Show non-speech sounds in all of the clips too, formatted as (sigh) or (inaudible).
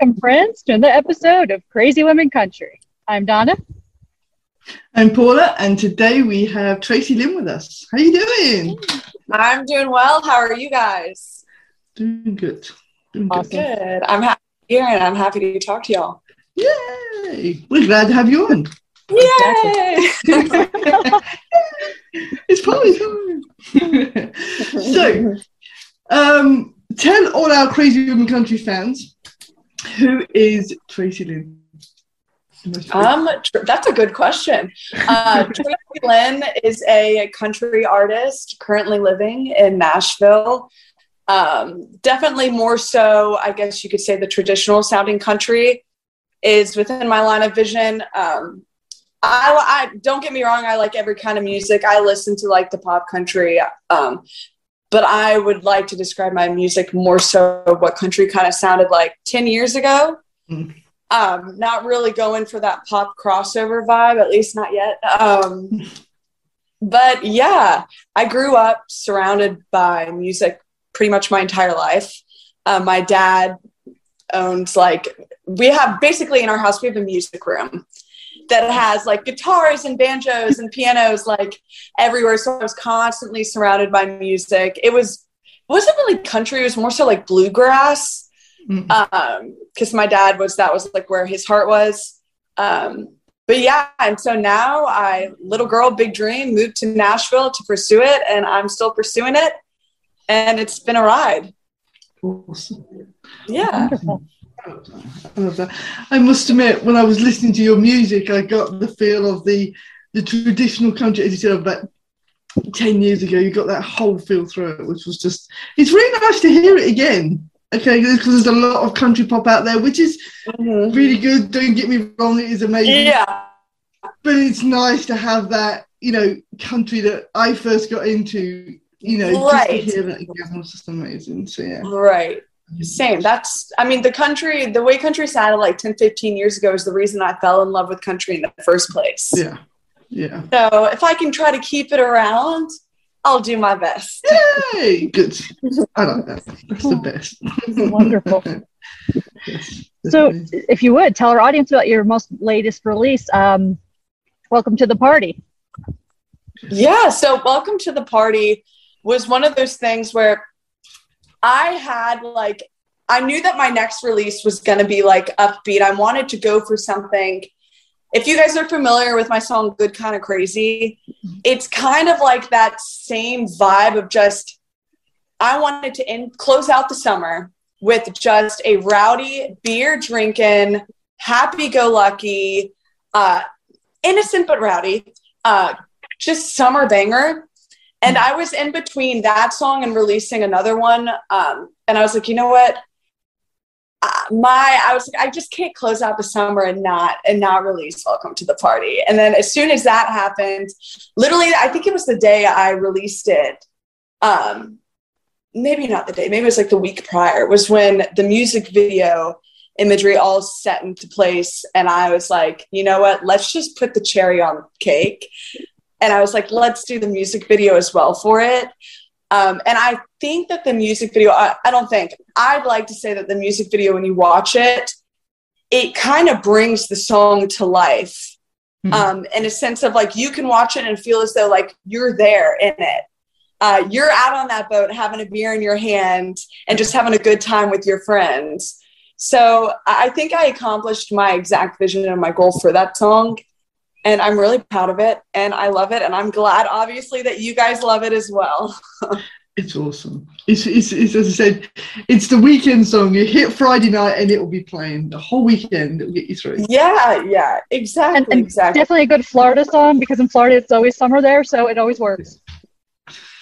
Welcome, friends, to another episode of Crazy Women Country. I'm Donna. I'm Paula, and today we have Tracy Lynn with us. How are you doing? I'm doing well. How are you guys? Doing good. Doing Awesome. good. Good. I'm happy here and I'm happy to talk to y'all. Yay! We're glad to have you on. Yay! (laughs) it's party time. (laughs) so, um, tell all our Crazy Women Country fans who is Tracy Lynn? Um, that's a good question. Uh, (laughs) Tracy Lynn is a country artist currently living in Nashville. Um, definitely more so, I guess you could say, the traditional sounding country is within my line of vision. Um, I, I don't get me wrong. I like every kind of music. I listen to like the pop country, um, but I would like to describe my music more so what country kind of sounded like ten years ago. Mm. Um, not really going for that pop crossover vibe, at least not yet. Um, (laughs) but yeah, I grew up surrounded by music pretty much my entire life. Uh, my dad owns like we have basically in our house we have a music room that has like guitars and banjos and pianos like everywhere. So I was constantly surrounded by music. It was it wasn't really country, it was more so like bluegrass. Mm. Um, because my dad was that was like where his heart was. Um, but yeah, and so now I little girl, big dream, moved to Nashville to pursue it, and I'm still pursuing it. And it's been a ride. awesome. Yeah. Wonderful. I love that. I must admit, when I was listening to your music, I got the feel of the the traditional country, as you said, about ten years ago. You got that whole feel through it, which was just. It's really nice to hear it again. Okay, because there's a lot of country pop out there, which is Mhm. really good. Don't get me wrong; it is amazing. Yeah. But it's nice to have that, you know, country that I first got into. You know, Right. just to hear that again was just amazing. So yeah. Right. Same. That's, I mean, the country, the way country sounded like 10, 15 years ago is the reason I fell in love with country in the first place. Yeah. Yeah. So if I can try to keep it around, I'll do my best. Yay! Good. I like that. That's the (laughs) best. Wonderful. (laughs) Yes, So, if you would tell our audience about your most latest release, um, welcome to the party. Yeah. So, welcome to the party was one of those things where I had like, I knew that my next release was going to be like upbeat. I wanted to go for something. If you guys are familiar with my song Good Kind of Crazy, it's kind of like that same vibe of just, I wanted to end, close out the summer with just a rowdy, beer drinking, happy go lucky, uh, innocent but rowdy, uh, just summer banger. And I was in between that song and releasing another one. Um, and I was like, you know what? Uh, my, I was like, I just can't close out the summer and not and not release "Welcome to the Party." And then as soon as that happened, literally, I think it was the day I released it. Um, maybe not the day, maybe it was like the week prior. Was when the music video imagery all set into place, and I was like, you know what? Let's just put the cherry on the cake and I was like, let's do the music video as well for it. Um, and I think that the music video, I, I don't think, I'd like to say that the music video, when you watch it, it kind of brings the song to life Mhm. um, in a sense of like you can watch it and feel as though like you're there in it. Uh, you're out on that boat having a beer in your hand and just having a good time with your friends. So I think I accomplished my exact vision and my goal for that song and I'm really proud of it and I love it and I'm glad obviously that you guys love it as well. (laughs) It's awesome. It's, it's, it's as I said, it's the weekend song. You hit Friday night and it will be playing the whole weekend. It will get you through. Yeah, yeah, exactly, And, and exactly. definitely a good Florida song because in Florida it's always summer there, so it always works.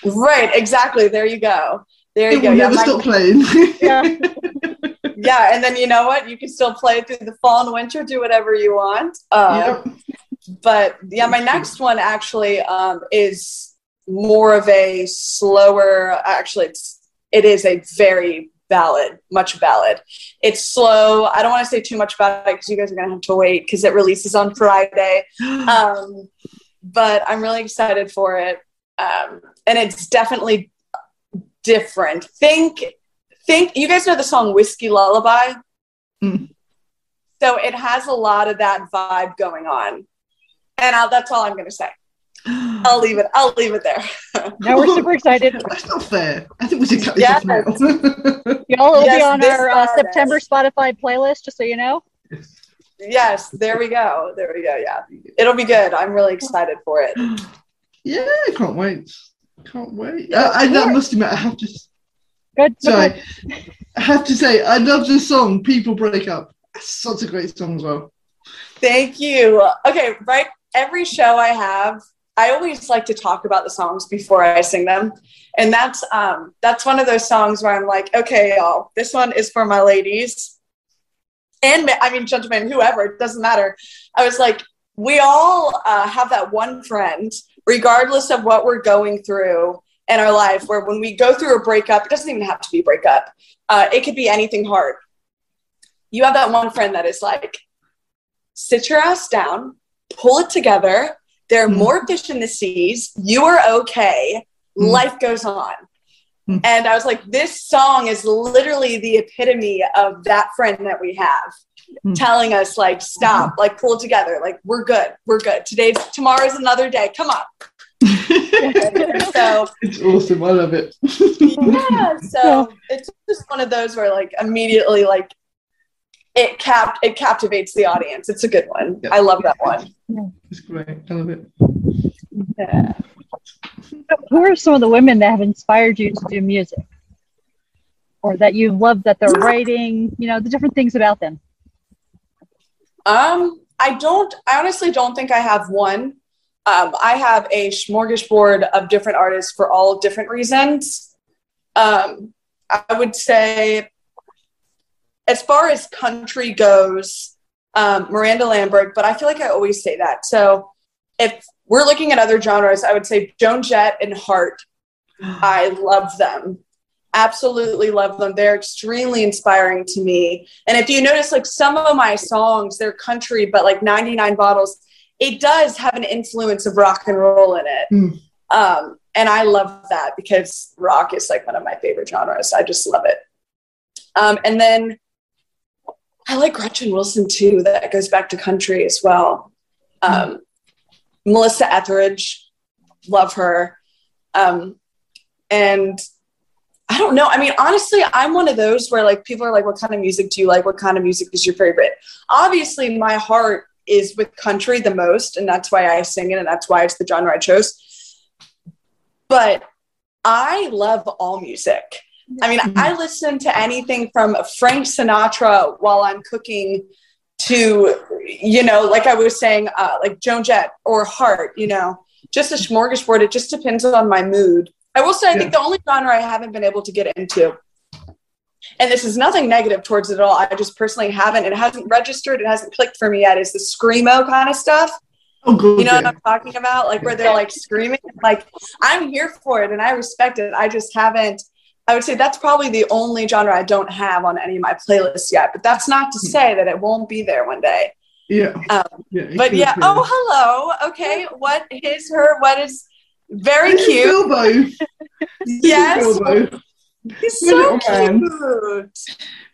Right, exactly. There you go. There you It go. will Yeah, never my- stop playing. (laughs) Yeah. yeah, and then you know what? You can still play through the fall and winter, do whatever you want. Uh, yep. But yeah, my next one actually um, is more of a slower. Actually, it's it is a very ballad, much ballad. It's slow. I don't want to say too much about it because you guys are gonna have to wait because it releases on Friday. (gasps) Um, but I'm really excited for it, um, and it's definitely different. Think, think. You guys know the song "Whiskey Lullaby." Mm. So it has a lot of that vibe going on, and I'll, that's all I'm gonna say. I'll leave it. I'll leave it there. (laughs) Now we're super excited. (laughs) That's not fair. I think we should cut this Yes. off now. (laughs) Y'all will Yes, be on our uh, September Spotify playlist, just so you know. yes, there we go. There we go. Yeah, it'll be good. I'm really excited for it. (gasps) yeah, I can't wait. Can't wait. I, I, I must admit, I have to. Good. Sorry, I have to say, I love this song "People Break Up." It's such a great song as well. Thank you. Okay, right. Every show I have, I always like to talk about the songs before I sing them, and that's um that's one of those songs where I'm like, okay, y'all, this one is for my ladies, and I mean gentlemen, whoever, it doesn't matter. I was like, we all uh, have that one friend, regardless of what we're going through in our life, where when we go through a breakup, it doesn't even have to be breakup. Uh, it could be anything hard. You have that one friend that is like, sit your ass down, pull it together. There are Mhm. more fish in the seas. You are okay. Mhm. Life goes on. Mhm. And I was like, this song is literally the epitome of that friend that we have telling us, like, stop, like, pull it together. Like, we're good. We're good. Today's tomorrow's another day. Come on. (laughs) So, it's awesome. I love it. yeah so it's just one of those where like immediately like it cap it captivates the audience it's a good one Yeah. i love that one It's great. I love it. Yeah. Who are some of the women that have inspired you to do music? Or that you love that they're writing, you know, the different things about them. um i don't i honestly don't think i have one um, i have a smorgasbord of different artists for all different reasons um, i would say as far as country goes um, miranda lambert but i feel like i always say that so if we're looking at other genres i would say joan jett and heart (sighs) I love them. Absolutely love them. They're extremely inspiring to me. And if you notice, like some of my songs, they're country, but like 99 Bottles, it does have an influence of rock and roll in it. Mm. Um, and I love that because rock is like one of my favorite genres. I just love it. Um, and then I like Gretchen Wilson too. That goes back to country as well. Um, Melissa Etheridge, love her. Um, and I don't know. I mean, honestly, I'm one of those where like people are like, what kind of music do you like? What kind of music is your favorite? Obviously, my heart is with country the most, and that's why I sing it, and that's why it's the genre I chose. But I love all music. I mean, I listen to anything from Frank Sinatra while I'm cooking to, you know, like I was saying, uh, like Joan Jett or Heart, you know, just a smorgasbord. It just depends on my mood. I will say, I think the only genre I haven't been able to get into, and this is nothing negative towards it at all, I just personally haven't, it hasn't registered, it hasn't clicked for me yet, is the Screamo kind of stuff. Oh, good. You know yeah. what I'm talking about? Like where they're like screaming. Like I'm here for it and I respect it. I just haven't. I would say that's probably the only genre I don't have on any of my playlists yet. But that's not to say that it won't be there one day. Yeah. Um, yeah but yeah. Oh, hello. Okay. What is her? What is very This is cute? Is (laughs) Yes. Bilbo. He's My so little man. cute.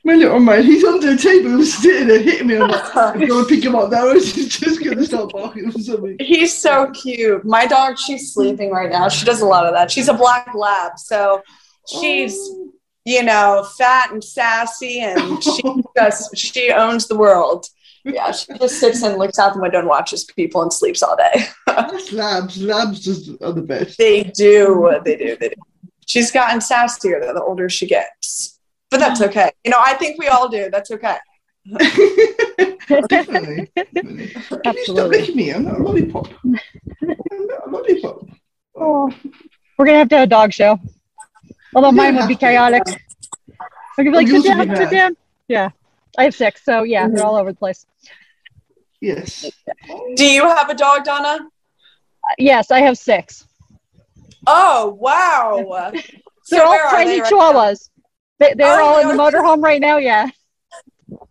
My little man, he's under the table, sitting there hitting me. I'm like, I'm going to pick him up now. (laughs) He's just going to start barking or something. He's so cute. My dog, she's sleeping right now. She does a lot of that. She's a black lab, so she's Oh. you know fat and sassy, and she (laughs) just she owns the world. Yeah, she just sits and looks out the window and watches people and sleeps all day. That's labs. Labs just are the best. They do, they do, they do. She's gotten sassier though, the older she gets, but that's okay. You know, I think we all do. That's okay. Definitely. Definitely. (laughs) Can you stop Absolutely. licking me? I'm not a lollipop. I'm not a lollipop. Oh, we're gonna have to have a dog show. Although mine would be chaotic. I could be like, sit down, sit down. Yeah. I have six, so yeah, they're all over the place. Yes. Do you have a dog, Donna? Yes, I have six. Oh wow! So They're all where tiny they chihuahuas. They, they're Oh, all in the motorhome right now. Yeah.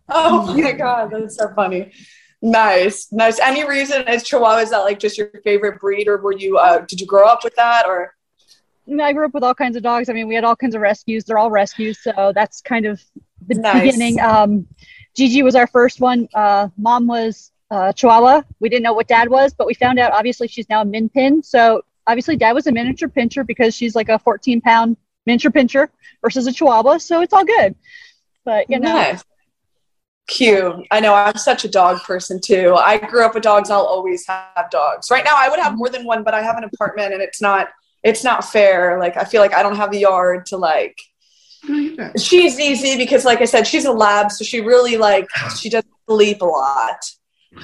Oh my god, that's so funny. Nice, nice. Any reason is Chihuahua is that like just your favorite breed, or were you? Uh, did you grow up with that, or? I grew up with all kinds of dogs. I mean, we had all kinds of rescues. They're all rescues, so that's kind of the Nice. beginning. Um, Gigi was our first one. Uh, mom was uh, Chihuahua. We didn't know what dad was, but we found out obviously she's now a min pin. So obviously dad was a miniature pinscher because she's like a 14 pound miniature pinscher versus a Chihuahua. So it's all good. But you know, Nice. Cute. I know I'm such a dog person too. I grew up with dogs. I'll always have dogs. Right now, I would have more than one, but I have an apartment, and it's not. It's not fair. Like I feel like I don't have the yard to like. She's easy because, like I said, she's a lab, so she really like she doesn't sleep a lot.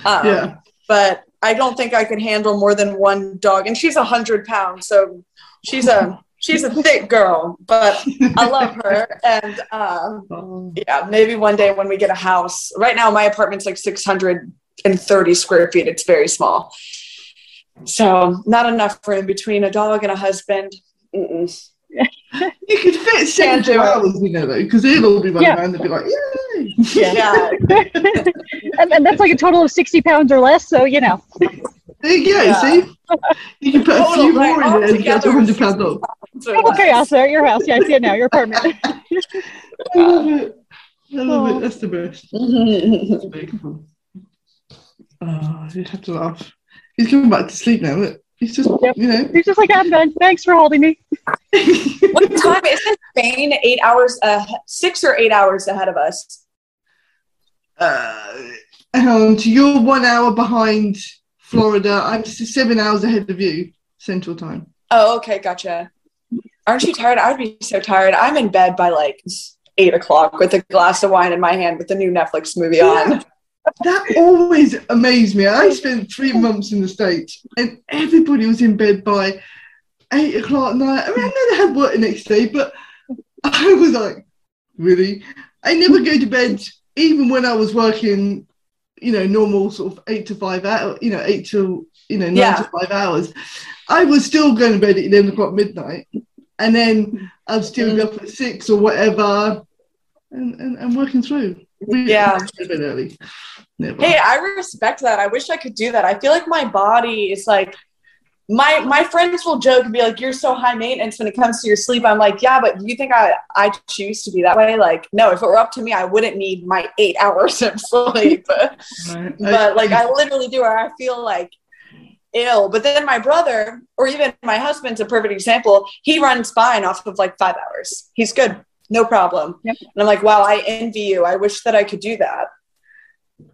Um, Yeah. But I don't think I could handle more than one dog, and she's a hundred pounds, so she's a she's a thick girl. But I love her, and um, Oh. yeah, maybe one day when we get a house. Right now, my apartment's like 630 square feet. It's very small. So, not enough room between a dog and a husband. Mm-mm. You could fit Can't seven do it. hours, you know, though, because they'll be running Yeah. around and be like, yay! Yeah. (laughs) (laughs) and, and that's like a total of 60 pounds or less. So, you know, There you go, Yeah. see? You can put a Total, few right, more in there and get altogether, 100 pounds off. total chaos there at your house. Yeah, I see it now, your apartment. (laughs) I love it. I love it. That's the best. That's very. Oh, you have to laugh. He's coming back to sleep now. Look. He's just, Yep. you know. He's just like, I'm done. Thanks for holding me. (laughs) what time is it? Spain? Eight hours, uh, six or eight hours ahead of us. uh, and you're one hour behind Florida. I'm s- seven hours ahead of you, Central Time. Oh, okay, gotcha. Aren't you tired? I would be so tired. I'm in bed by like eight o'clock with a glass of wine in my hand with the new Netflix movie on. That always amazed me. I spent three months in the States and everybody was in bed by eight o'clock at night. I mean, I know they had work the next day, but (laughs) I was like, really? I never go to bed, even when I was working, you know, normal sort of eight to five hours, you know, eight to, you know, nine Yeah. to five hours. I was still going to bed at 11 o'clock midnight. And then I'd still be up at six or whatever and, and, and working through. Yeah. (laughs) Early. Never. Hey, I respect that. I wish I could do that. I feel like my body is like my my friends will joke and be like, "You're so high maintenance when it comes to your sleep." I'm like, "Yeah, but you think I I choose to be that way?" Like, no. If it were up to me, I wouldn't need my eight (laughs) hours of sleep. Right. but like, I literally do. Or I feel like ill. But then my brother, or even my husband's a perfect example. He runs fine off of like five hours. He's good, no problem. Yep. And I'm like, wow, I envy you. I wish that I could do that.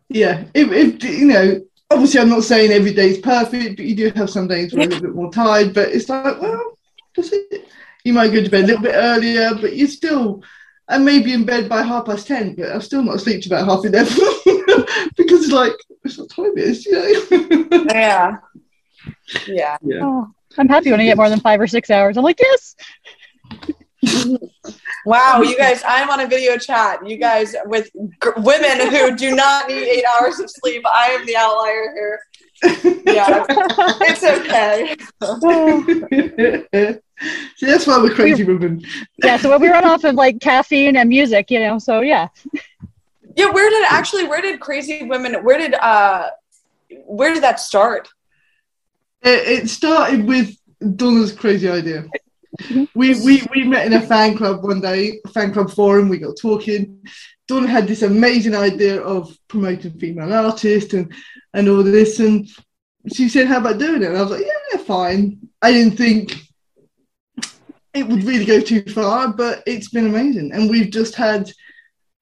yeah, if, if you know, obviously, I'm not saying every day is perfect, but you do have some days where you're a little bit more tired. But it's like, well, that's it. You might go to bed a little bit earlier, but you're still, I may be in bed by half past ten, but I'm still not asleep till about half eleven (laughs) because it's like it's what time it is, you know. (laughs) Yeah. Yeah. yeah. Oh, I'm happy when I get more than five or six hours. I'm like, yes. (laughs) Wow, you guys, I'm on a video chat. You guys with g- women who do not need eight hours of sleep. I am the outlier here. Yeah, (laughs) it's okay. (laughs) See, that's why we're crazy women. Yeah, so we run off of like caffeine and music, you know. So yeah, Yeah, where did actually? Where did Crazy Women? Where did uh? Where did that start? It, it started with Donna's crazy idea. (laughs) We, we we met in a fan club one day, a fan club forum. We got talking. Donna had this amazing idea of promoting female artists and and all this, and she said, "How about doing it?" And I was like, "Yeah, fine." I didn't think it would really go too far, but it's been amazing, and we've just had.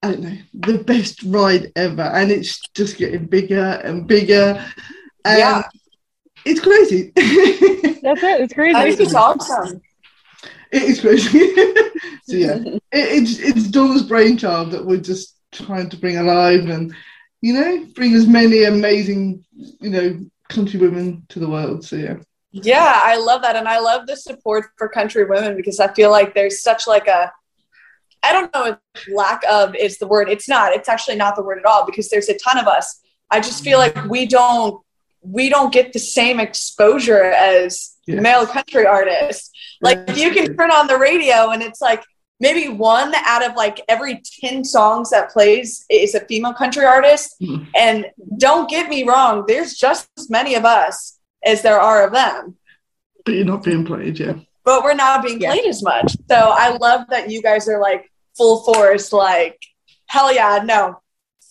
I don't know, the best ride ever. And it's just getting bigger and bigger. And Yeah. it's crazy. (laughs) that's it. It's crazy. I think it's awesome. Is crazy. (laughs) so yeah, (laughs) it, it's it's Donna's brainchild that we're just trying to bring alive and you know bring as many amazing you know country women to the world. So yeah, Yeah, I love that, and I love the support for country women because I feel like there's such like a I don't know if lack of is the word. It's not. It's actually not the word at all because there's a ton of us. I just feel like we don't we don't get the same exposure as Yeah. male country artists. Like Yeah. you can turn on the radio and it's like maybe one out of like every 10 songs that plays is a female country artist. Mhm. And don't get me wrong, there's just as many of us as there are of them But you're not being played, yeah. but we're not being Yeah. played as much. So I love that you guys are like full force, like, hell yeah, no.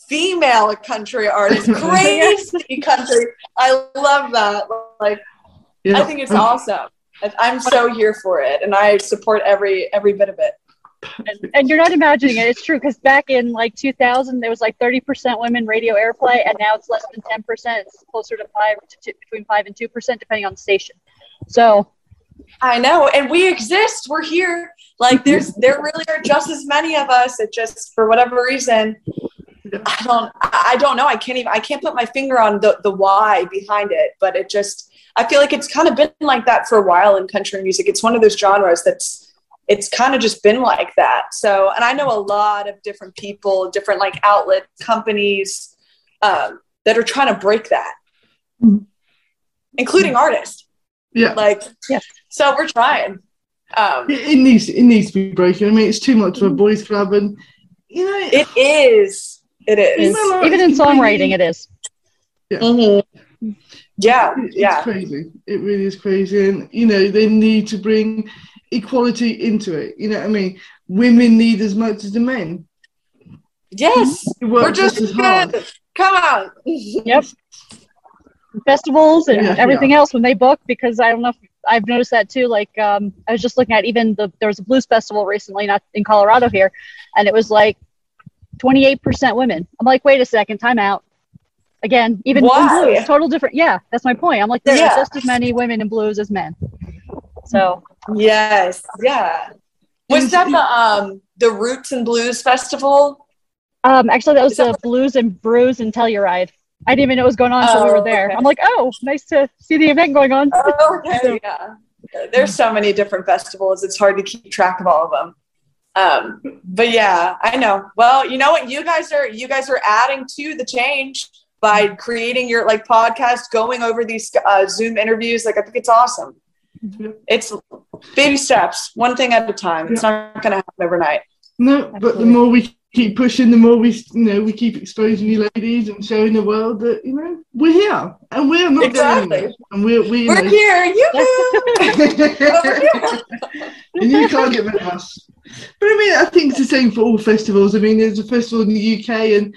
Female country artist, (laughs) crazy country. I love that. Like, yeah. I think it's Um, awesome. I- I'm so here for it, and I support every every bit of it. And you're not imagining it. It's true because back in like 2000, there was like 30% women radio airplay, and now it's less than 10%. It's closer to five to two, between five and two percent, depending on the station. So I know, and we exist. We're here. Like, there's there really are just as many of us. It just for whatever reason, I don't I don't know. I can't even I can't put my finger on the the why behind it, but it just I feel like it's kind of been like that for a while in country music. It's one of those genres that's it's kind of just been like that. So, and I know a lot of different people, different like outlet companies um, that are trying to break that, Mhm. including artists. yeah. Like, yeah. so we're trying. Um, It, it needs it needs to be broken. I mean, it's too much of a boys' club, and you know, it is. It is. Female artists even in can bring songwriting, it is. Mhm. Yeah, It- It's yeah. crazy. It really is crazy. And, you know, they need to bring equality into it. You know what I mean? Women need as much as the men. Yes. We're just as hard. good. Come on. Yep. Festivals and Yeah, everything else when they book, because I don't know if I've noticed that too. Like um, I was just looking at even the there was a blues festival recently, not in Colorado here, and it was like 28% women. I'm like, wait a second, time out. Again, even blues, total different. Yeah, that's my point. I'm like, there's Yeah. just as many women in blues as men. So Yes. Yeah. Was that the um the Roots and Blues Festival? um, actually, that was the blues and brews and Telluride. I didn't even know what was going on until we Oh, were there. okay. I'm like, oh, nice to see the event going on. Oh, (laughs) okay. Yeah. There's so many different festivals. It's hard to keep track of all of them. Um, but yeah, I know. Well, you know what? You guys are you guys are adding to the change by creating your like podcast, going over these uh, Zoom interviews. Like I think it's awesome. Yeah. It's baby steps, one thing at a time. It's not going to happen overnight. No, but the more we keep pushing, the more we, you know, we keep exposing you ladies and showing the world that, you know, we're here and we're not Exactly. going anywhere. And we're, we, you We're know, here. You. (laughs) and you can't get rid of us. But I mean, I think it's the same for all festivals. I mean, there's a festival in the UK, and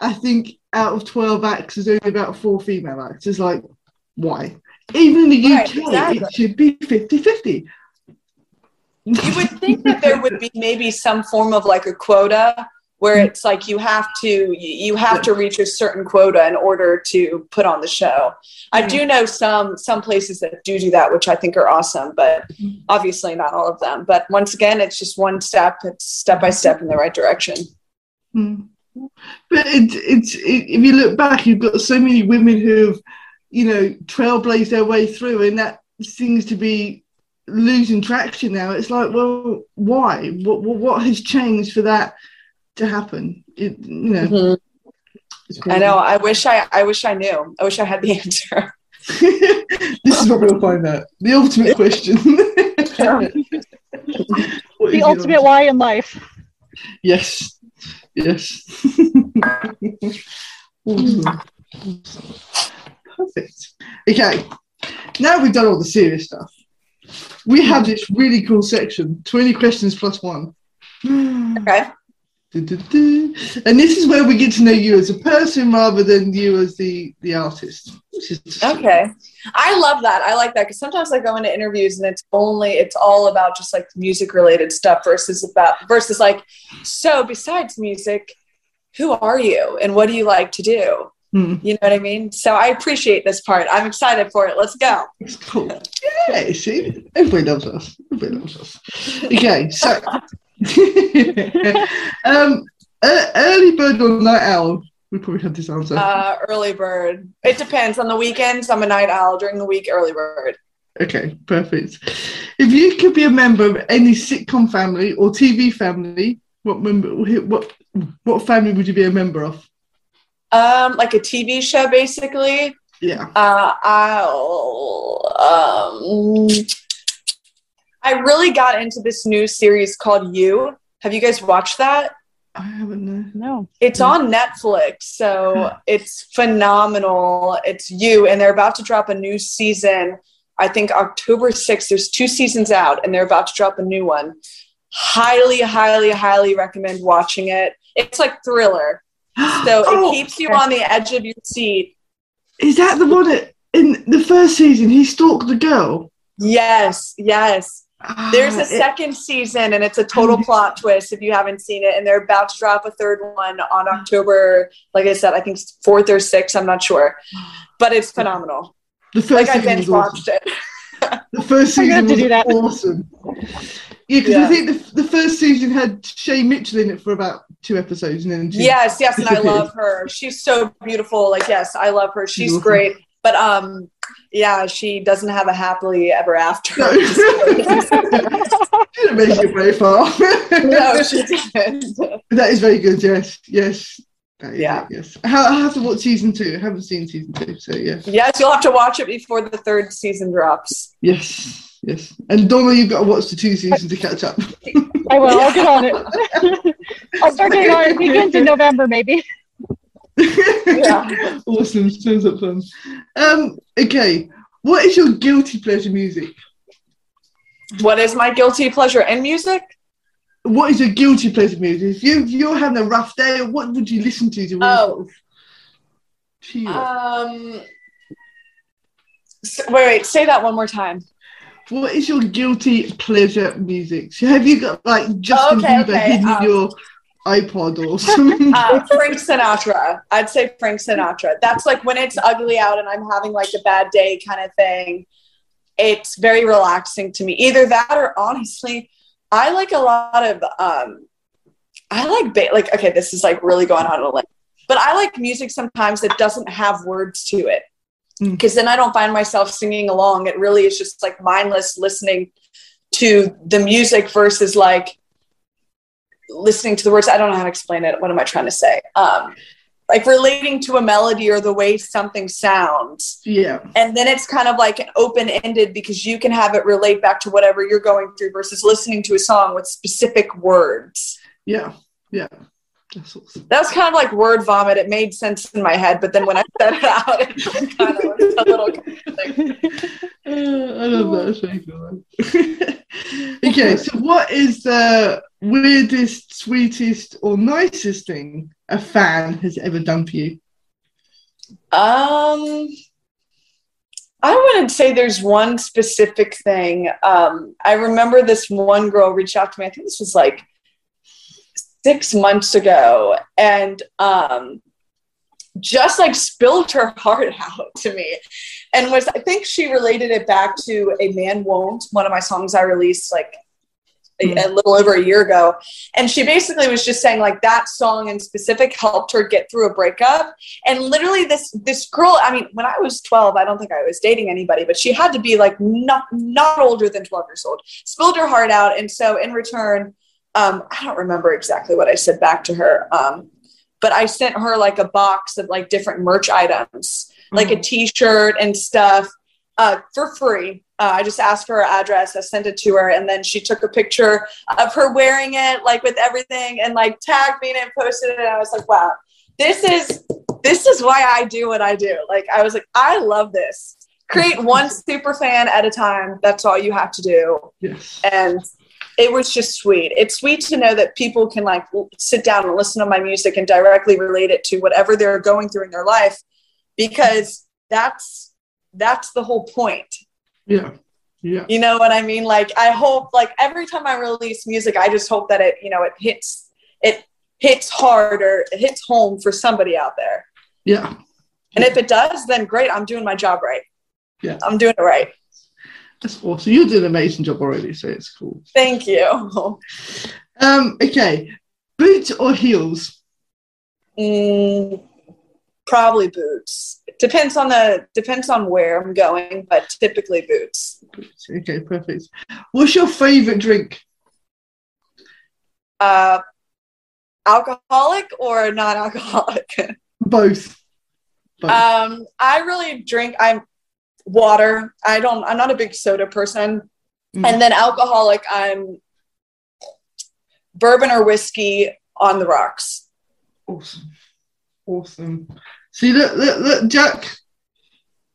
I think out of 12 acts, there's only about four female acts. It's like, why? Even in the Right, UK, exactly. it should be 50 50. you would think that there would be maybe some form of like a quota where it's like you have to you have to reach a certain quota in order to put on the show i do know some some places that do do that which i think are awesome but obviously not all of them but once again it's just one step it's step by step in the right direction Mm. But it, it's it, if you look back, you've got so many women who have, you know, trailblazed their way through, and that seems to be losing traction now. It's like, well, why? What what, what has changed for that to happen? It, you know, mm-hmm. it's i know i wish i i wish i knew i wish i had the (laughs) answer (laughs) this is what we'll find out. The ultimate question. (laughs) The ultimate why in life. Yes. Yes. Perfect. Okay. Now we've done all the serious stuff. We have this really cool section 20 questions plus one. okay. And this is where we get to know you as a person rather than you as the, the artist. Okay. I love that. I like that because sometimes I go into interviews and it's only it's all about just like music related stuff versus about versus like so besides music, who are you and what do you like to do? Hmm, You know what I mean? So I appreciate this part. I'm excited for it. Let's go. it's cool. Yeah, see? Everybody loves us. Everybody loves us. Okay, so (laughs) (laughs) um, early bird or night owl? We probably had this answer. Uh, early bird. It depends. On the weekends, I'm a night owl. During the week, early bird. okay, perfect. If you could be a member of any sitcom family or TV family, What member? What what family would you be a member of? Um, like a TV show, basically. Yeah. Uh, I'll, um, I really got into this new series called You. Have you guys watched that? I haven't. No. No. It's on Netflix, so it's phenomenal. It's You, and they're about to drop a new season. I think October 6th. There's two seasons out, and they're about to drop a new one. Highly, highly, highly recommend watching it. It's like thriller. So (gasps) it Oh, keeps you on the edge of your seat. Is that the one that in the first season he stalked the girl? Yes, yes. There's Ah, a it- second season and it's a total plot twist if you haven't seen it. And they're about to drop a third one on October, like I said, I think fourth or sixth, I'm not sure. (sighs) But it's phenomenal. the first Like I season binge was awesome. watched it. The first (laughs) season was awesome. Yeah, because Yeah. I think the, the first season had Shay Mitchell in it for about two episodes, and then Yes, yes, and I love her. She's so beautiful. Like, yes, I love her. She's Beautiful. great. But um, yeah, she doesn't have a happily ever after. (laughs) She didn't make it very far. no, she didn't. that is very good. Yes, yes. That is Yeah. it, yes. I I have to watch season two. I haven't seen season two, so yeah. Yes, you'll have to watch it before the third season drops. Yes, yes. And Donna, you've got to watch the two seasons to catch up. I will. I'll (laughs) get on it. (laughs) I'll start getting on it weekends in November, maybe. Yeah. (laughs) awesome. Sounds like fun. Um, okay. What is your guilty pleasure music? What is my guilty pleasure in music? What is your guilty pleasure music? If, you you're having a rough day, what would you listen to to really Oh. sort of cheer up? Um, s- wait, wait, say that one more time. What is your guilty pleasure music? So have you got like Justin Okay, Bieber okay, hidden in um, your iPod or (laughs) something? Uh, Frank Sinatra. I'd say Frank Sinatra. That's like when it's ugly out and I'm having like a bad day kind of thing. It's very relaxing to me. Either that or honestly, I like a lot of um I like ba- like okay, this is like really going on a limb. But I like music sometimes that doesn't have words to it. Mm. Because then I don't find myself singing along. It really is just like mindless listening to the music versus like listening to the words. I don't know how to explain it. What am I trying to say? Um, like relating to a melody or the way something sounds. yeah. And then it's kind of like an open ended because you can have it relate back to whatever you're going through versus listening to a song with specific words. Yeah. Yeah. That's awesome. That's kind of like word vomit. It made sense in my head, but then when I (laughs) said it out, it kind of was a little confusing. (laughs) Uh, I love that. That's very cool. okay, so what is the weirdest, sweetest, or nicest thing a fan has ever done for you? Um, I wouldn't say there's one specific thing. Um, I remember this one girl reached out to me. I think this was like six months ago, and um, just like spilled her (laughs) heart out to me, and was I think she related it back to "A Man Won't," one of my songs I released like a, a little over a year ago, and she basically was just saying like that song in specific helped her get through a breakup. And literally this this girl i mean when i was 12 i don't think i was dating anybody but she had to be like not not older than 12 years old. Spilled her heart out and so in return um, i don't remember exactly what i said back to her um, but i sent her like a box of like different merch items like a t-shirt and stuff uh, for free uh, i just asked for her address i sent it to her and then she took a picture of her wearing it like with everything and like tagged me and posted it and i was like wow this is this is why I do what I do. Like I was like, I love this. Create one (laughs) super fan at a time. That's all you have to do. Yes. And it was just sweet. It's sweet to know that people can like sit down and listen to my music and directly relate it to whatever they're going through in their life because that's that's the whole point. Yeah. Yeah. You know what I mean? Like I hope like every time I release music, I just hope that it, you know, it hits it hits hard or it hits home for somebody out there. Yeah. And if it does, then great, I'm doing my job right. Yeah. I'm doing it right. That's awesome. You're doing an amazing job already, so it's cool. Thank you. Um, okay. Boots or heels? Mm, probably boots. Depends on the depends on where I'm going, but typically boots. Boots. Okay, perfect. What's your favourite drink? Uh alcoholic or non-alcoholic? (laughs) Both. Both. Um, I really drink. I'm water. I don't. I'm not a big soda person. Mm. And then alcoholic. I'm bourbon or whiskey on the rocks. awesome. Awesome. See, look, look, look, Jack.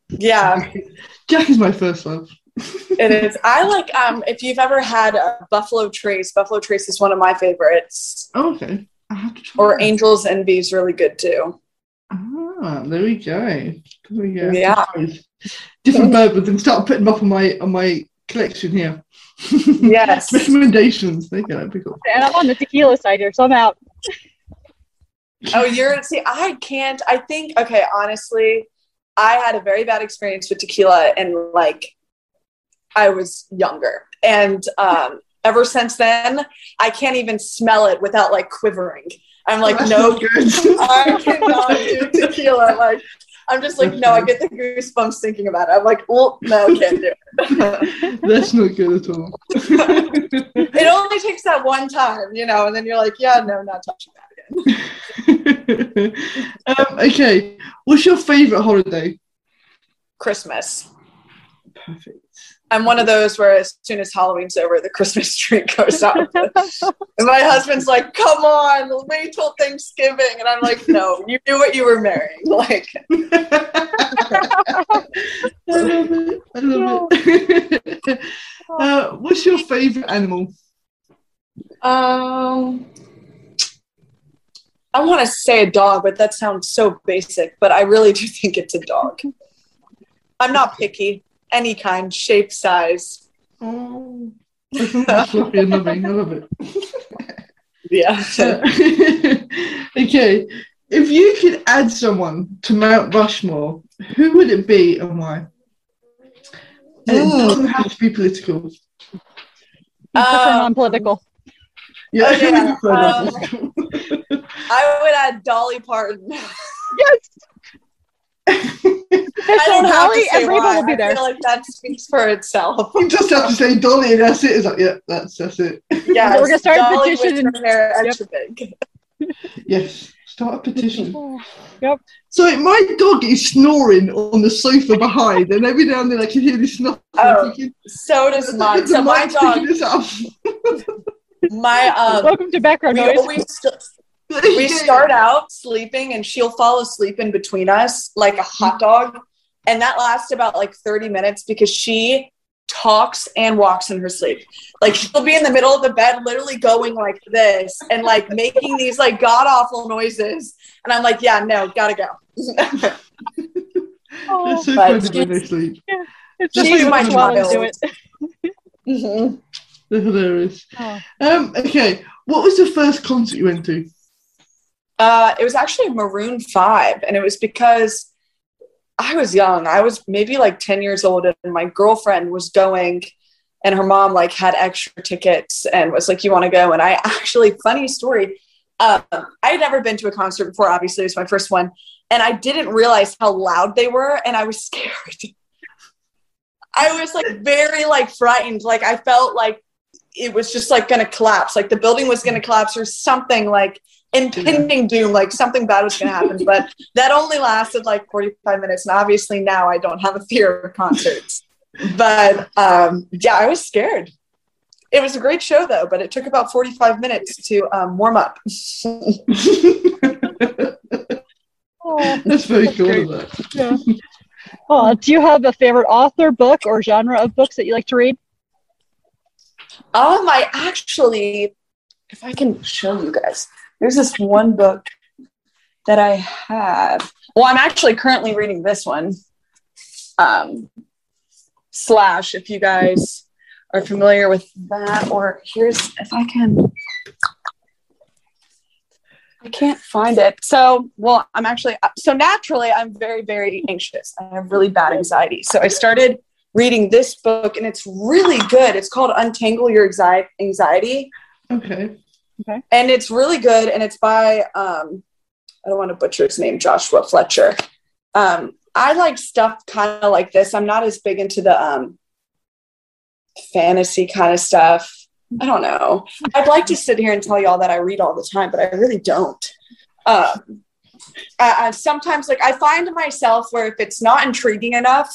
Yeah, (laughs) Jack is my first love. (laughs) it is. I like. Um, if you've ever had a Buffalo Trace, Buffalo Trace is one of my favorites. Oh, okay. I have to try. Or that. Angel's Envy is really good too. Ah, there we go. There we go. Yeah. Different bourbons and start putting them up on my on my collection here. (laughs) Yes. Recommendations. There you go. That'd be cool. And I'm on the tequila side here, so I'm out. Oh, you're see, I can't. I think okay, honestly, I had a very bad experience with tequila and like I was younger. And um ever since then, I can't even smell it without like quivering. I'm like, no, not good. I cannot do tequila. Like I'm just like, no, I get the goosebumps thinking about it. I'm like, well, no, can't do it. (laughs) That's not good at all. it only takes that one time, you know, and then you're like, yeah, no, not touching that again. (laughs) um, okay. What's your favorite holiday? Christmas. Perfect. I'm one of those where as soon as Halloween's over, the Christmas tree (laughs) goes up. and my husband's like, come on, wait till Thanksgiving. And I'm like, no, you knew what you were marrying. (laughs) Like, (laughs) I love it. I love it. uh, what's your favorite animal? um, I want to say a dog, but that sounds so basic, but I really do think it's a dog. I'm not picky, any kind, shape, size. Oh, that's fluffy and loving. I love it. Yeah. (laughs) Okay. If you could add someone to Mount Rushmore, who would it be and why? And It Ooh. doesn't have to be political. Prefer Um, non-political. Yeah, Oh, it yeah. be political. I would add Dolly Parton. Yes. I don't have Dolly to say and why. will be I feel like that speaks for itself. you just have to say Dolly and that's it. It's like, yeah, that's that's it. Yeah, We're gonna start a petition with her hair Yep. extra big. Yes. Start a petition. (laughs) Yep. So my dog is snoring on the sofa behind, and every now and then I can hear this snort. Oh, So does mine. So my dog, (laughs) my um, Welcome to background we noise. Always (laughs) we start out sleeping, and she'll fall asleep in between us like a hot dog, and that lasts about like thirty minutes because she talks and walks in her sleep. Like she'll be in the middle of the bed, literally going like this and like (laughs) making these like god awful noises, and I'm like, yeah, no, gotta go. (laughs) Oh, It's so But funny when they sleep. it's She's just my my child. child. Do it. Mhm. They're hilarious. Oh. Um, okay, what was the first concert you went to? Uh, it was actually Maroon Five, and it was because I was young. I was maybe like ten years old, and my girlfriend was going, and her mom like had extra tickets and was like, "You want to go?" And I (laughs) actually, funny story, um, I had never been to a concert before. Obviously, it was my first one, and I didn't realize how loud they were, and I was (laughs) scared. I was like very like frightened. Like I felt like it was just like going to collapse. Like the building was going to collapse or something like impending doom, like something bad was going to happen. But that only lasted like 45 minutes. And obviously now I don't have a fear of concerts. But um, yeah, I was scared. It was a great show though, but it took about 45 minutes to um, warm up. Oh. (laughs) That's very That's cool. great. Of that. Yeah. Oh, do you have a favorite author, book, or genre of books that you like to read? Um, I actually, if I can show you guys, there's this one book that I have. Well, I'm actually currently reading this one. Um, slash, if you guys are familiar with that, or here's if I can. I can't find it. So, well, I'm actually so naturally I'm very very anxious. I have really bad anxiety. So I started reading this book and it's really good. It's called Untangle Your Anxiety Okay. And it's really good and it's by um I don't want to butcher his name, Joshua Fletcher. Um I like stuff kind of like this. I'm not as big into the um fantasy kind of stuff. I don't know. I'd like to sit here and tell y'all that I read all the time, but I really don't. Um, uh, sometimes, like I find myself where if it's not intriguing enough,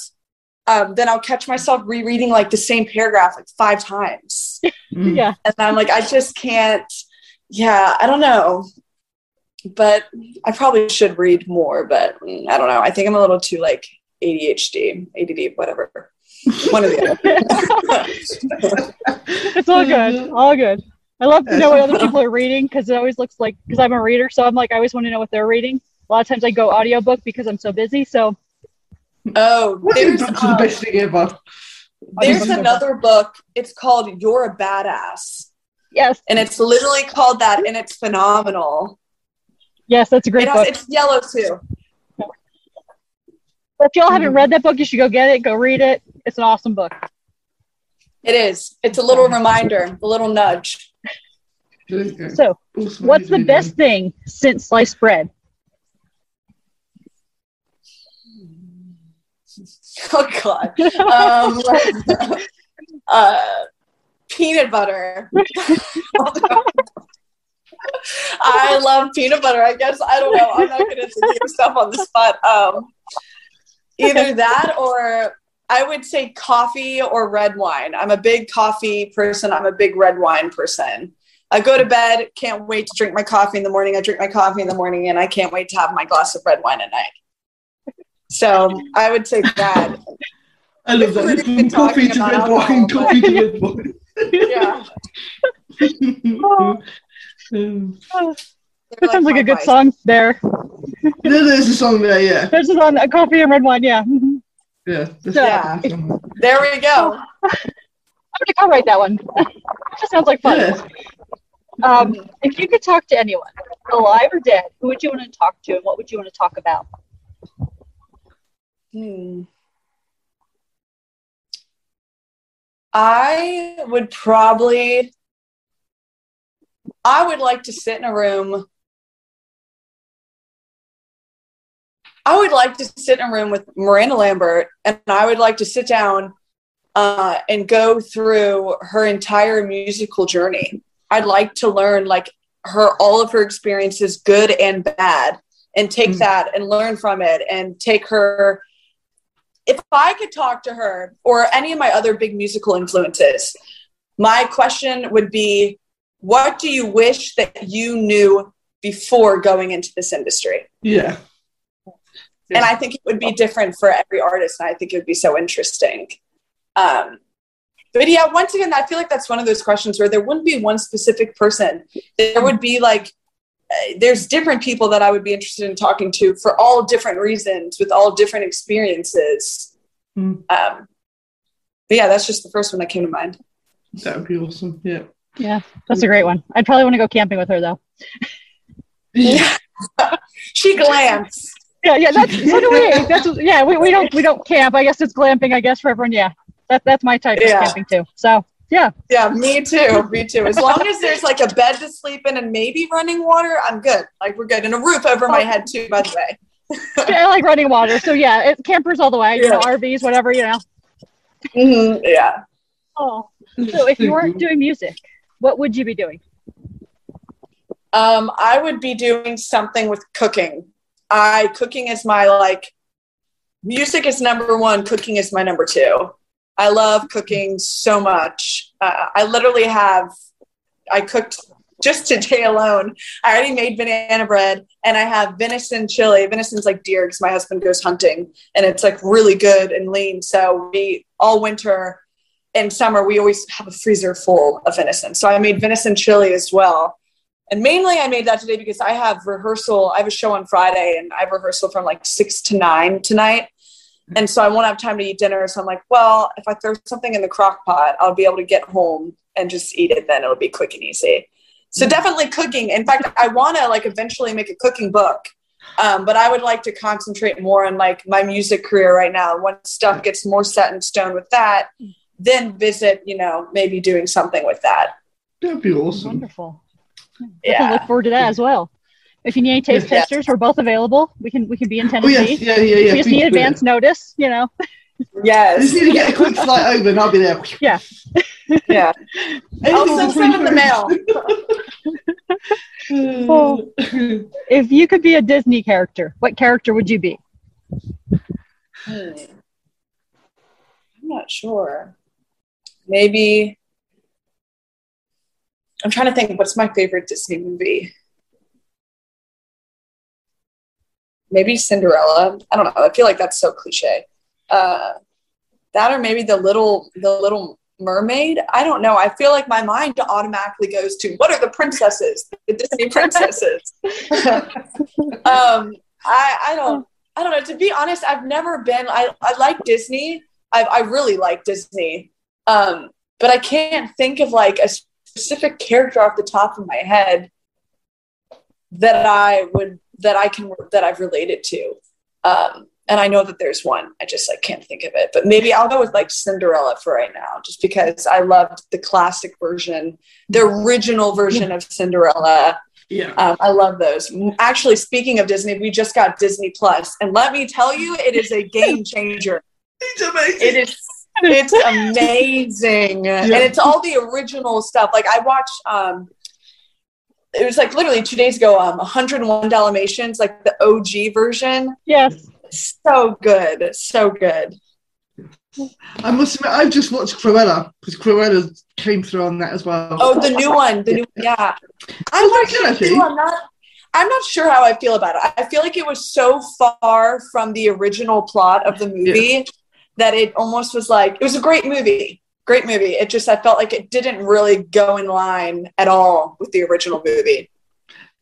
um, then I'll catch myself rereading like the same paragraph like five times. (laughs) Yeah. and I'm like, I just can't. Yeah, I don't know, but I probably should read more. But mm, I don't know. I think I'm a little too like ADHD, ADD, whatever. One of the other. (laughs) It's all good. All good. I love to know what other (laughs) people are reading because it always looks like because I'm a reader, so I'm like I always want to know what they're reading. A lot of times I go audiobook because I'm so busy. So oh, There's, there's books are um, the best thing ever. there's another book. It's called You're a Badass, yes, and it's literally called that, and it's phenomenal. yes, that's a great It has, book. it's yellow too. If y'all haven't read that book, you should go get it. Go read it. It's an awesome book. It is. It's a little reminder, a little nudge. There you go. So, what's the best thing since sliced bread? (laughs) Oh God. Um, (laughs) uh, peanut butter. (laughs) I love peanut butter. I guess I don't know. I'm not going to do stuff on the spot. Um, either that or I would say coffee or red wine. I'm a big coffee person. I'm a big red wine person. I go to bed, can't wait to drink my coffee in the morning. I drink my coffee in the morning, and I can't wait to have my glass of red wine at night. So I would say that. I love that. We've been From coffee to red wine, coffee to red wine. Yeah. (laughs) That sounds like my a good song there. there- there's a song there, yeah. There's a song, a coffee and red wine. Yeah. Yeah. there's Yeah. a. There we go. I'm gonna copyright that one. just sounds like fun. Yeah. Um, if you could talk to anyone, alive or dead, who would you want to talk to, and what would you want to talk about? Hmm. I would probably I would like to sit in a room I would like to sit in a room with Miranda Lambert and I would like to sit down uh, and go through her entire musical journey. I'd like to learn like her all of her experiences, good and bad, and take Mm. that and learn from it and take her if I could talk to her or any of my other big musical influences, my question would be what do you wish that you knew before going into this industry? Yeah. And I think it would be different for every artist. And I think it would be so interesting. Um, but yeah, once again, I feel like that's one of those questions where there wouldn't be one specific person. There would be like, there's different people that I would be interested in talking to for all different reasons with all different experiences. Mm. Um, but yeah, that's just the first one that came to mind. That would be awesome. Yeah. Yeah, that's a great one. I'd probably want to go camping with her though. Yeah. (laughs) She glams. Yeah, yeah, that's so do we. That's yeah, we, we don't we don't camp. I guess it's glamping. I guess for everyone. Yeah, that that's my type Yeah. of camping too. So yeah, Yeah, me too. Me too. As long as there's like a bed to sleep in and maybe running water, I'm good. Like we're good. And a roof over my head too, by the way. (laughs) I like running water. So yeah, it, campers all the way. You know, RVs, whatever. You know. Mhm, Yeah. Oh, so if you weren't doing music, what would you be doing? Um, I would be doing something with cooking. I cooking is my like music is number one, cooking is my number two. I love cooking so much. Uh, I literally have I cooked just today alone. I already made banana bread and I have venison chili. Venison's like deer because my husband goes hunting and it's like really good and lean. So we all winter and summer we always have a freezer full of venison. So I made venison chili as well. And mainly I made that today because I have rehearsal. I have a show on Friday and I have rehearsal from like six to nine tonight. And so I won't have time to eat dinner. So I'm like, well, if I throw something in the crock pot, I'll be able to get home and just eat it. Then it'll be quick and easy. So definitely cooking. In fact, I want to like eventually make a cooking book. Um, but I would like to concentrate more on like my music career right now. Once stuff gets more set in stone with that, then visit, you know, maybe doing something with that. That'd be awesome. Wonderful. Definitely Yeah. look forward to that as well. If you need any taste Yeah. testers, we're both available. We can we can be in Oh Tennessee. yes, yeah, yeah, yeah. we just please need do. advance notice, you know. Yes. just need to get a quick flight over and I'll be there. Yeah. Yeah. (laughs) I'll send some in the mail. (laughs) Oh. If you could be a Disney character, what character would you be? Hmm. I'm not sure. Maybe. I'm trying to think. What's my favorite Disney movie? Maybe Cinderella. I don't know. I feel like that's so cliche. Uh, that or maybe the little the little mermaid. I don't know. I feel like my mind automatically goes to what are the princesses? The Disney princesses. (laughs) um, I I don't I don't know. To be honest, I've never been. I I like Disney. I I really like Disney. Um, but I can't think of like a specific character off the top of my head that I would that I can that I've related to. Um, and I know that there's one. I just like can't think of it. But maybe I'll go with like Cinderella for right now, just because I loved the classic version, the original version of Cinderella. Yeah. Um, I love those. Actually, speaking of Disney, we just got Disney Plus, and let me tell you, it is a game changer. It's amazing. It is. It's amazing, and it's all the original stuff. Like I watch. Um, it was like literally two days ago. Um, 101 Dalmatians, like the OG version. Yes. So good, so good. I must admit, I've just watched Cruella because Cruella came through on that as well. Oh, the new one, the new yeah. (laughs) I'm Was not sure. too, I'm not. I'm not sure how I feel about it. I feel like it was so far from the original plot of the movie that it almost was like it was a great movie. Great movie. It just I felt like it didn't really go in line at all with the original movie.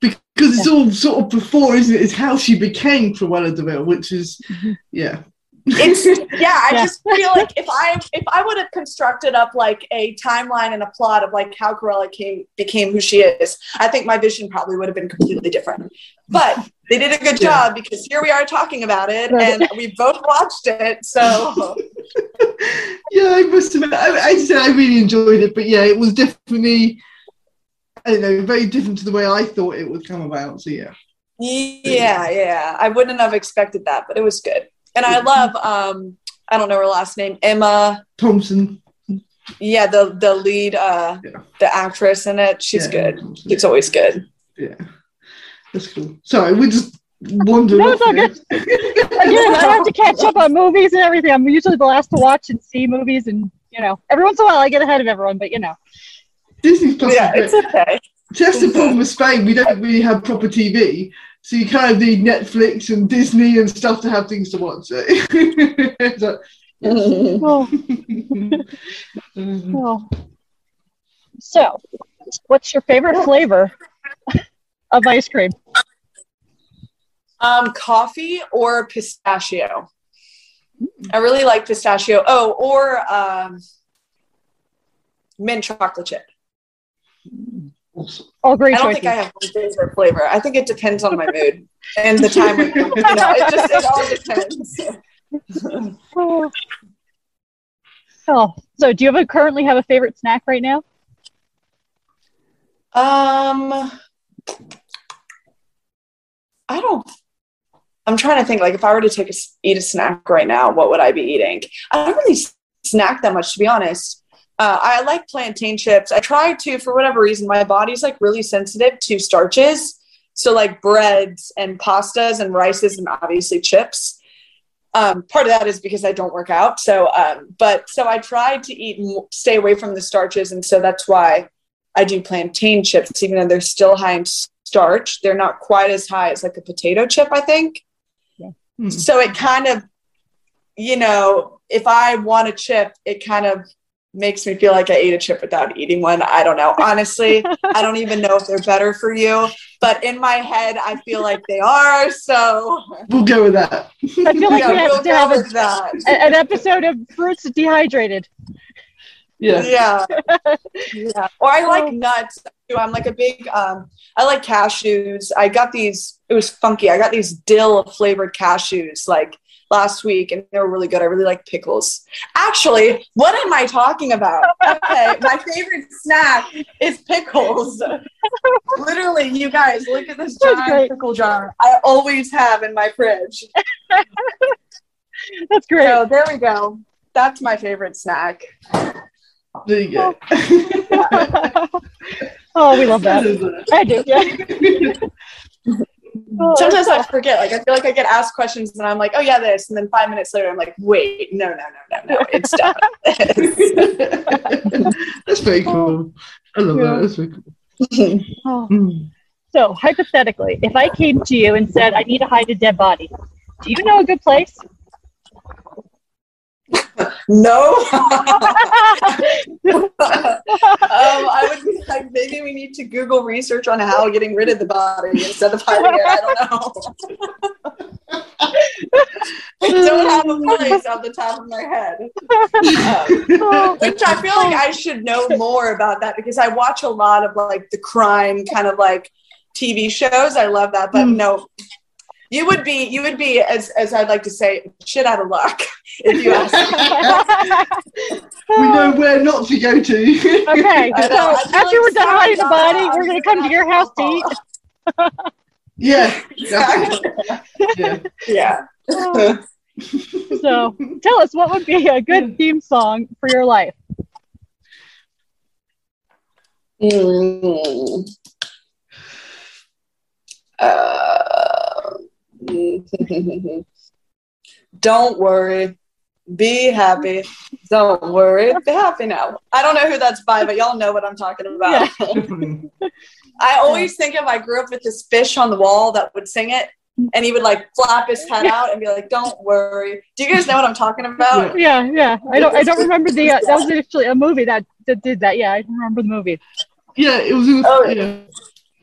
because it's all sort of before, isn't it? It's how she became Cruella de Vil, which is, mm-hmm. yeah. It's (laughs) yeah, I Yeah. just feel like if I if I would have constructed up like a timeline and a plot of like how Cruella came became who she is, I think my vision probably would have been completely different. But they did a good Yeah. job because here we are talking about it and we both watched it. So (laughs) yeah, I must admit, I, I said I really enjoyed it, but yeah, it was definitely, I don't know, very different to the way I thought it would come about. So yeah, yeah, yeah. I wouldn't have expected that, but it was good. And I love um I don't know her last name, Emma. Thompson. Yeah, the the lead uh Yeah. the actress in it. She's yeah, good. Thompson. She's always good. Yeah, that's cool. Sorry, we just wandered No, off it's all there. (laughs) Again, I have to catch up on movies and everything. I'm usually the last to watch and see movies, and you know, every once in a while I get ahead of everyone. But you know, Disney Plus. Yeah, it's okay. So that's the problem with Spain. We don't really have proper TV. So you kind of need Netflix and Disney and stuff to have things to watch. (laughs) So- oh, (laughs) (laughs) so what's your favorite flavor of ice cream? Um, coffee or pistachio. I really like pistachio. Oh, or um, mint chocolate chip. All great I don't choices. think I have one favorite flavor. I think it depends on my mood and the time. of- (laughs) you know, it just it all depends. oh. (laughs) Oh, so do you have a, currently have a favorite snack right now? Um, I don't. I'm trying to think. Like, if I were to take a eat a snack right now, what would I be eating? I don't really snack that much, to be honest. Uh, I like plantain chips. I try to, for whatever reason, my body's like really sensitive to starches. So, like breads and pastas and rices and obviously chips. Um, part of that is because I don't work out. So, um, but so I try to eat, stay away from the starches, and so that's why I do plantain chips, even though they're still high in starch. They're not quite as high as like a potato chip, I think. Hmm. So it kind of, you know, if I want a chip, it kind of makes me feel like I ate a chip without eating one. I don't know. Honestly, I don't even know if they're better for you, but in my head, I feel like they are. So We'll go with that. I feel like yeah, we have we'll to have a, a- an episode of fruits dehydrated. Yeah. yeah yeah (laughs) or i like nuts too i'm like a big um i like cashews i got these it was funky i got these dill flavored cashews like last week and they were really good i really like pickles actually what am i talking about okay (laughs) my favorite snack is pickles literally you guys look at this That's giant great. pickle jar i always have in my fridge (laughs) That's great. So there we go. That's my favorite snack. There you go. (laughs) oh, we love that. I do. Yeah. Oh, Sometimes I forget. Like I feel like I get asked questions and I'm like, oh yeah, this, and then five minutes later I'm like, wait, no, no, no, no, no, it's (laughs) done. (laughs) That's very cool. I love Yeah. that. That's very cool. Oh. Mm. So, hypothetically, if I came to you and said, I need to hide a dead body, do you know a good place? No. (laughs) um, I would be like, maybe we need to Google research on how getting rid of the body instead of hiding it. I don't know. (laughs) I don't have a place off the top of my head. Um, which I feel like I should know more about that because I watch a lot of like the crime kind of like TV shows. I love that, but Mm. no, you would be you would be as as I'd like to say shit out of luck (laughs) if you asked me. (laughs) we know where not to go to. Okay, (laughs) so know, I feel after like we're done hiding the body, we're going to come to your house to eat. yeah. Exactly. yeah. yeah. So, tell us what would be a good theme song for your life? Mm. Uh, (laughs) don't worry. Be happy. Don't worry. Be happy now. I don't know who that's by, but y'all know what I'm talking about. Definitely. (laughs) I always think of I grew up with this fish on the wall that would sing it and he would like flap his head out and be like, Don't worry. Do you guys know what I'm talking about? Yeah, yeah. I don't. I don't remember the. Uh, that was actually a movie that, that did that. Yeah, I remember the movie. Yeah, it was in the, Oh, yeah.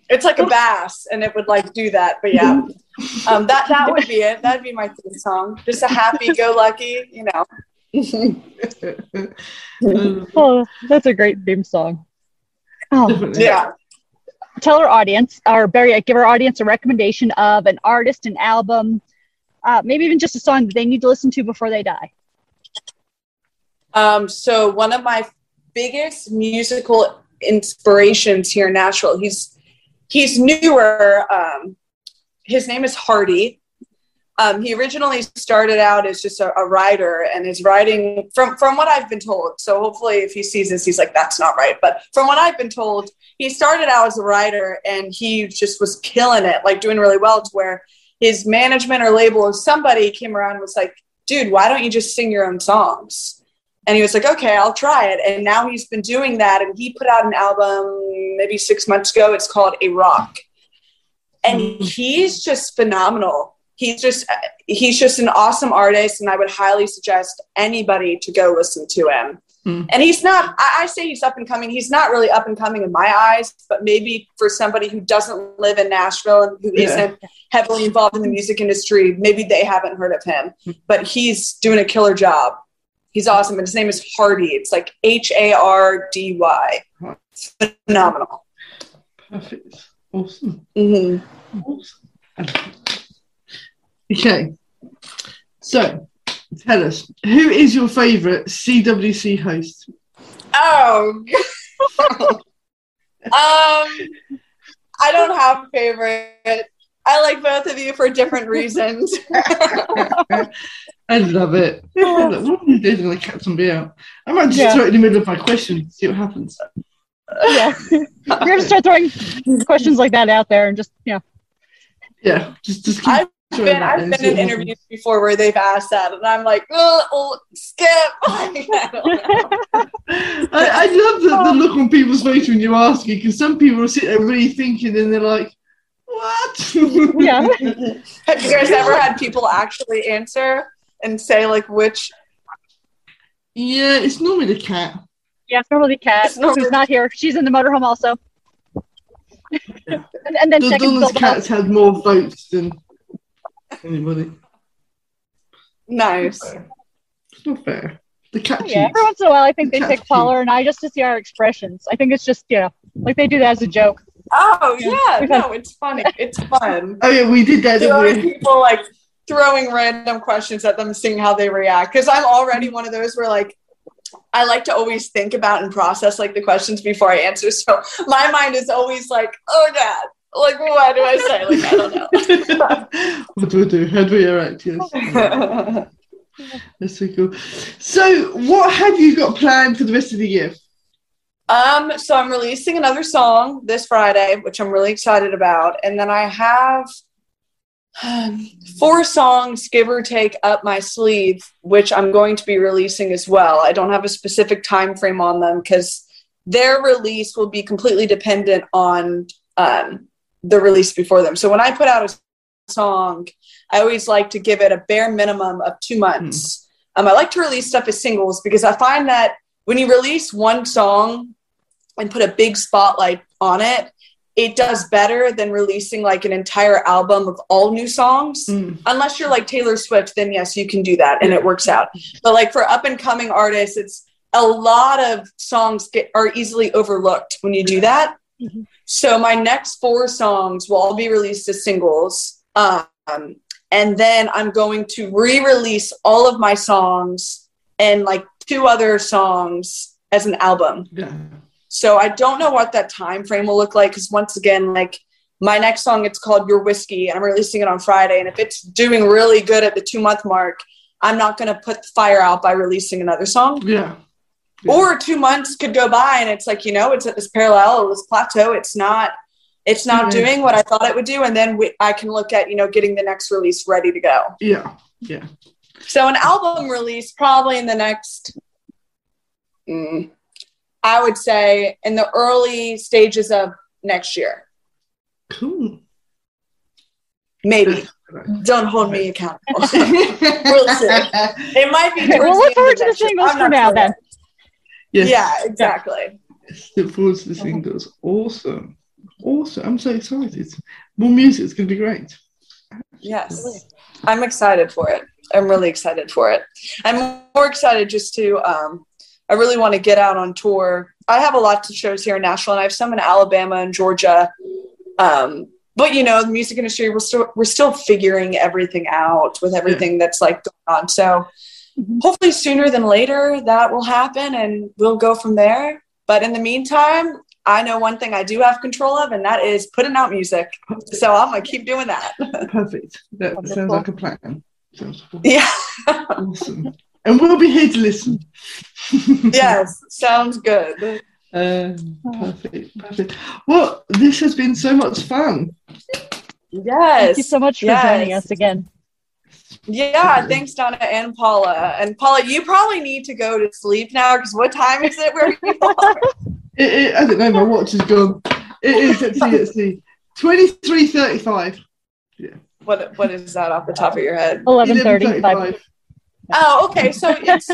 It's like a bass and it would like do that. But yeah. Um that that would be it. That'd be my theme song. Just a happy go lucky, you know. (laughs) Oh, that's a great theme song. Oh. Yeah. tell our audience, or Barry, give our audience a recommendation of an artist, an album, uh, maybe even just a song that they need to listen to before they die. Um, so one of my biggest musical inspirations here in Nashville, he's he's newer. Um, his name is Hardy. Um, he originally started out as just a, a writer and is writing from from what I've been told. So hopefully, if he sees this, he's like, "That's not right." But from what I've been told, he started out as a writer and he just was killing it, like doing really well. To where his management or label or somebody came around and was like, "Dude, why don't you just sing your own songs?" And he was like, okay, I'll try it. And now he's been doing that. And he put out an album maybe six months ago. It's called A Rock. And Mm. he's just phenomenal. He's just he's just an awesome artist, and I would highly suggest anybody to go listen to him. Mm. And he's not, I, I say he's up and coming. He's not really up and coming in my eyes, but maybe for somebody who doesn't live in Nashville and who Yeah. not heavily involved in the music industry, maybe they haven't heard of him. But he's doing a killer job. He's awesome. And his name is Hardy. It's like H A R D Y. It's phenomenal. Perfect. Awesome. Mm-hmm. Awesome. Okay. So, tell us, who is your favourite CWC host? Oh. (laughs) um, I don't have a favorite. I like both of you for different reasons. (laughs) I love it. These days I'm going to catch somebody out. I might just Yeah. throw it in the middle of my question, see what happens. Yeah, (laughs) we're gonna start throwing questions like that out there and just you know. Yeah, just, just keep I've been, that I've in, been in interviews before where they've asked that, and I'm like, oh, oh skip. (laughs) I. I, I love the, the look on people's face when you ask it because some people will sit there really thinking and they're like, what? (laughs) Yeah. Have you guys ever had people actually answer and say like which? yeah, it's normally the cat. Yeah, it's normally Kat, It's normally- who's not here. She's in the motorhome also. and, and then The second, Donna's Bill cats had more votes than anybody. Nice. It's not fair. The cat Yeah, every once in a while, I think they That's pick Paula and I just to see our expressions. I think it's just, you know, like they do that as a joke. Oh yeah, Yeah. no, it's funny. It's fun. (laughs) Oh yeah, we did that, Throwing didn't people like throwing random questions at them, seeing how they react. Because I'm already one of those where like I like to always think about and process like the questions before I answer. So my mind is always like, oh god, like what do I say? Like I don't know. (laughs) what do we do? How do we react? Yes. (laughs) That's so cool. So, what have you got planned for the rest of the year? Um, so I'm releasing another song this Friday, which I'm really excited about, and then I have (sighs) four songs, give or take, up my sleeve, which I'm going to be releasing as well. I don't have a specific time frame on them because their release will be completely dependent on um, the release before them. So when I put out a song, I always like to give it a bare minimum of two months. Mm. Um, I like to release stuff as singles because I find that when you release one song and put a big spotlight on it, it does better than releasing like an entire album of all new songs. Mm. Unless you're like Taylor Swift, then yes, you can do that and it works out. But like for up and coming artists, it's a lot of songs get are easily overlooked when you do that. Mm-hmm. So my next four songs will all be released as singles. Um, and then I'm going to re-release all of my songs and like two other songs as an album. Yeah. So I don't know what that time frame will look like because once again, like my next song, it's called Your Whiskey, and I'm releasing it on Friday. And if it's doing really good at the two month mark, I'm not going to put the fire out by releasing another song. Yeah. yeah. Or two months could go by and it's like, you know, it's at this parallel, this plateau. It's not it's not mm-hmm. doing what I thought it would do, and then we, I can look at you know getting the next release ready to go. Yeah, yeah. So an album release probably in the next, mm, I would say, in the early stages of next year. Cool. Maybe. (laughs) Don't hold me accountable. (laughs) we'll see. It might be. we'll look forward to the singles for now, sure. then. Yes. Yeah, exactly. Look forward to the singles. Awesome. Awesome. I'm so excited. More music is going to be great. Yes. I'm excited for it. I'm really excited for it. I'm more excited just to, um, I really want to get out on tour. I have a lot of shows here in Nashville and I have some in Alabama and Georgia. Um, but you know, the music industry, we're still, we're still figuring everything out with everything yeah. that's like going on. So mm-hmm. hopefully sooner than later that will happen and we'll go from there. But in the meantime, I know one thing I do have control of, and that is putting out music. So I'm gonna keep doing that. Perfect. That Wonderful. sounds like a plan. Sounds yeah. awesome. And we'll be here to listen. yes, sounds good. Um, perfect, perfect. Well, this has been so much fun. Yes. Thank you so much for yes. joining us again. Yeah, thanks, Donna and Paula. And Paula, you probably need to go to sleep now because what time is it where you are? (laughs) It, it, I don't know. My watch is gone. It is. Let's see. Let's see. Twenty three thirty five. Yeah. What What is that off the top of your head? Eleven thirty five. Oh, okay. So it's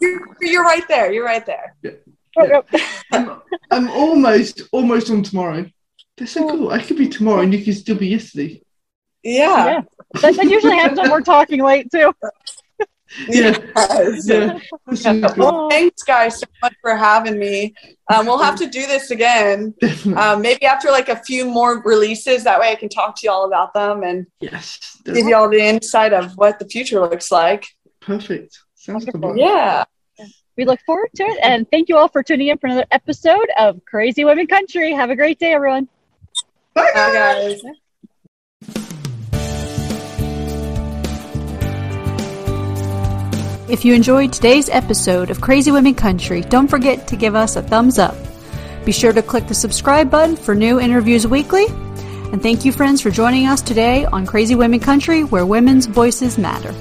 you're, you're right there. You're right there. Yeah. yeah. I'm, I'm almost almost on tomorrow. That's so cool. I could be tomorrow, and you could still be yesterday. Yeah. yeah. That, that usually happens when we're talking late too. (laughs) yeah. yeah. Well, thanks, guys, so much for having me. Um, we'll have to do this again. Um, maybe after like a few more releases. That way, I can talk to you all about them and yes, give you all the insight of what the future looks like. Perfect. Sounds good. Yeah. We look forward to it, and thank you all for tuning in for another episode of Crazy Women Country. Have a great day, everyone. Bye, guys. Bye, guys. If you enjoyed today's episode of Crazy Women Country, don't forget to give us a thumbs up. Be sure to click the subscribe button for new interviews weekly. And thank you, friends, for joining us today on Crazy Women Country, where women's voices matter.